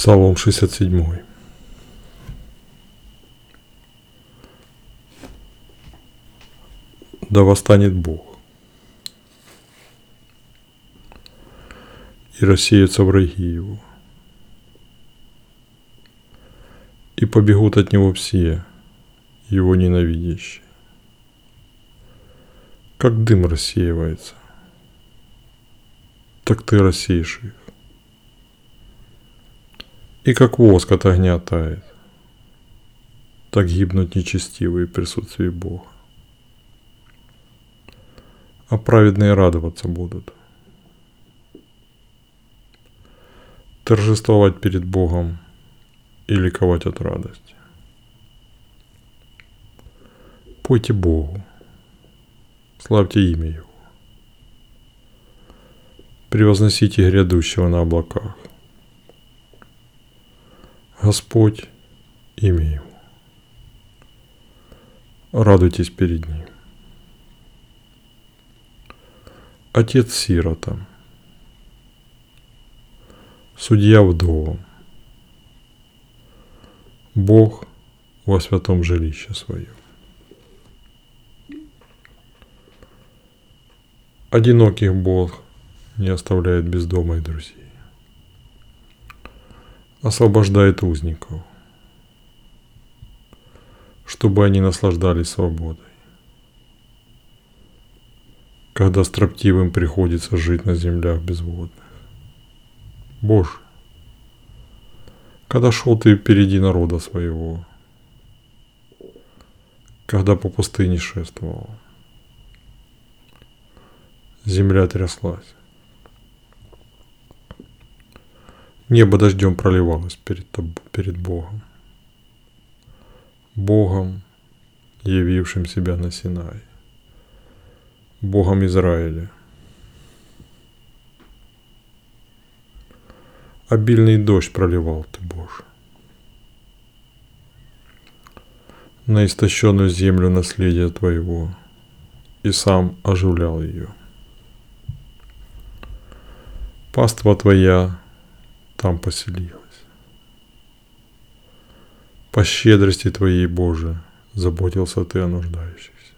Псалом 67. Да восстанет Бог. И рассеются враги Его. И побегут от Него все, Его ненавидящие. Как дым рассеивается, так Ты рассеешь их и как воск от огня тает, так гибнут нечестивые в присутствии Бога. А праведные радоваться будут. Торжествовать перед Богом и ликовать от радости. Пойте Богу, славьте имя Его, превозносите грядущего на облаках. Господь, имя Его. Радуйтесь перед Ним. Отец сиротам, судья вдовам, Бог во святом жилище своем. Одиноких Бог не оставляет без дома и друзей освобождает узников, чтобы они наслаждались свободой. Когда строптивым приходится жить на землях безводных. Боже, когда шел ты впереди народа своего, когда по пустыне шествовал, земля тряслась. Небо дождем проливалось перед, перед Богом. Богом, явившим себя на Синай. Богом Израиля. Обильный дождь проливал ты, Боже. На истощенную землю наследия Твоего и сам оживлял ее. Паства Твоя там поселилась. По щедрости Твоей, Боже, заботился Ты о нуждающихся.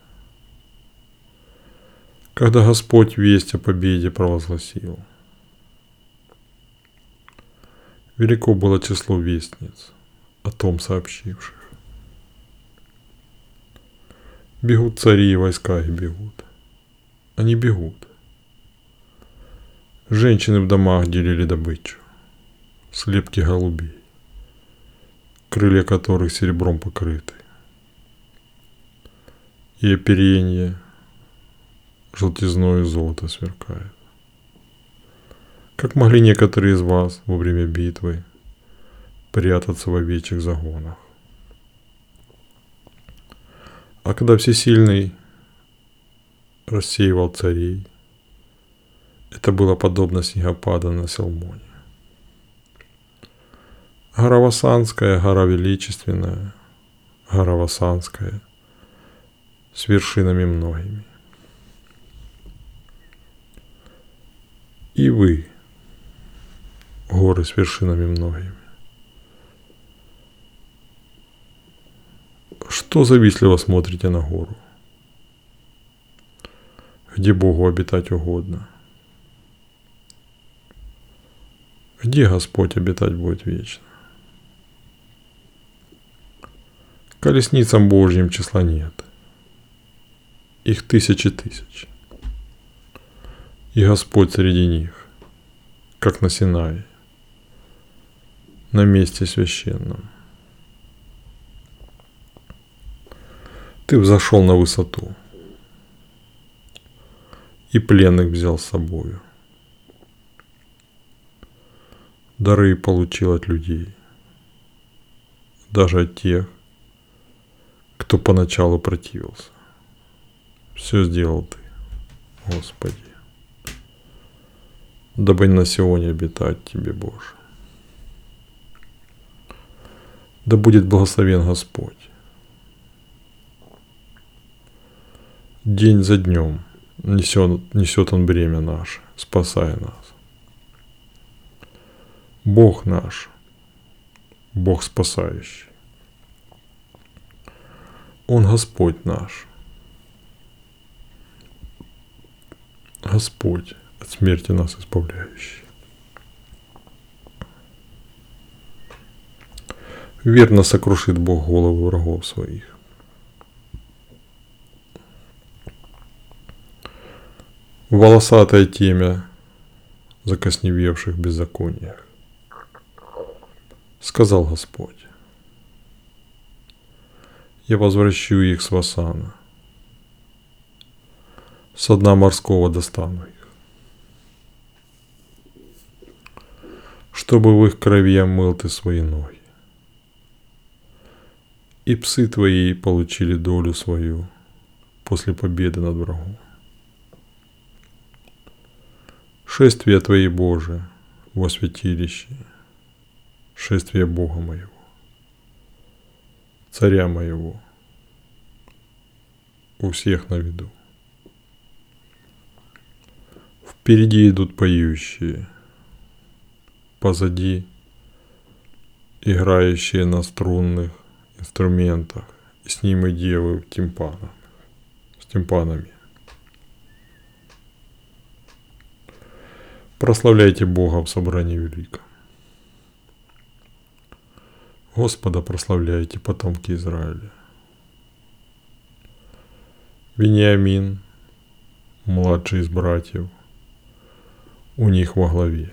Когда Господь весть о победе провозгласил, велико было число вестниц, о том сообщивших. Бегут цари и войска и бегут. Они бегут. Женщины в домах делили добычу слепки голубей, крылья которых серебром покрыты, и оперенье желтизной золото сверкает. Как могли некоторые из вас во время битвы прятаться в овечьих загонах? А когда Всесильный рассеивал царей, это было подобно снегопаду на Селмоне. Гора Васанская, гора величественная, гора Васанская, с вершинами многими. И вы, горы с вершинами многими. Что завистливо смотрите на гору? Где Богу обитать угодно? Где Господь обитать будет вечно? Колесницам Божьим числа нет. Их тысячи тысяч. И Господь среди них, как на Синае, на месте священном. Ты взошел на высоту и пленных взял с собою. Дары получил от людей, даже от тех, кто поначалу противился. Все сделал ты, Господи. Дабы на сегодня обитать Тебе, Боже. Да будет благословен Господь. День за днем несет, несет Он бремя наше, спасая нас. Бог наш Бог спасающий. Он Господь наш. Господь, от смерти нас избавляющий. Верно сокрушит Бог голову врагов своих. Волосатое темя закосневевших беззакониях. Сказал Господь, я возвращу их с Васана, со дна морского достану их, чтобы в их крови омыл ты свои ноги, и псы твои получили долю свою после победы над врагом. Шествие Твои, Боже, во святилище, шествие Бога моего, Царя моего, у всех на виду. Впереди идут поющие, позади играющие на струнных инструментах и с ним и девы в тимпанах, с тимпанами. Прославляйте Бога в собрании великом. Господа прославляйте, потомки Израиля. Вениамин, младший из братьев, у них во главе.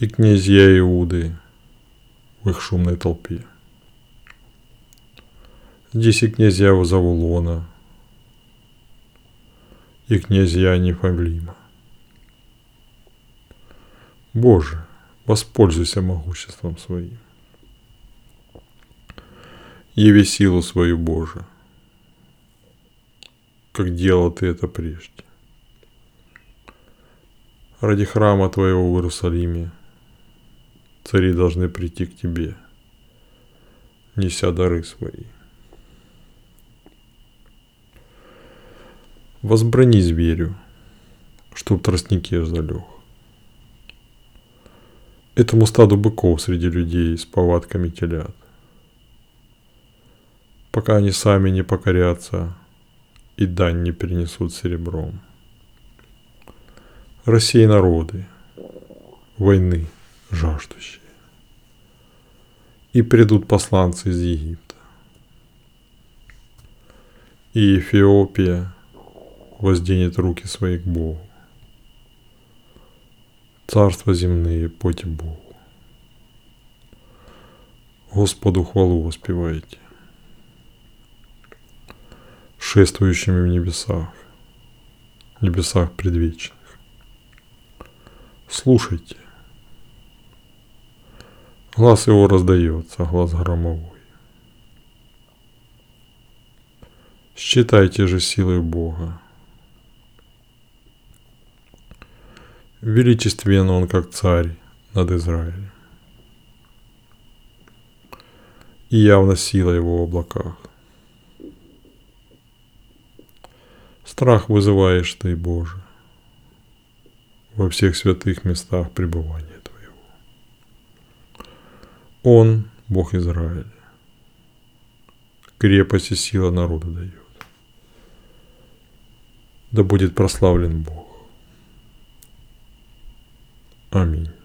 И князья Иуды в их шумной толпе. Здесь и князья Завулона, и князья Нефавлима. Боже, воспользуйся могуществом своим. Яви силу свою, Боже, как делал ты это прежде. Ради храма Твоего в Иерусалиме цари должны прийти к Тебе, неся дары свои. Возбрани зверю, чтоб тростнике залег. Этому стаду быков среди людей с повадками телят. Пока они сами не покорятся и дань не перенесут серебром. России народы, войны жаждущие. И придут посланцы из Египта. И Эфиопия – возденет руки свои к Богу. Царства земные, пойте Богу. Господу хвалу воспевайте, шествующими в небесах, небесах предвечных. Слушайте, глаз его раздается, глаз громовой. Считайте же силой Бога, Величествен он, как царь над Израилем. И явно сила его в облаках. Страх вызываешь ты, Боже, во всех святых местах пребывания Твоего. Он, Бог Израиля, крепость и сила народа дает. Да будет прославлен Бог. Amin.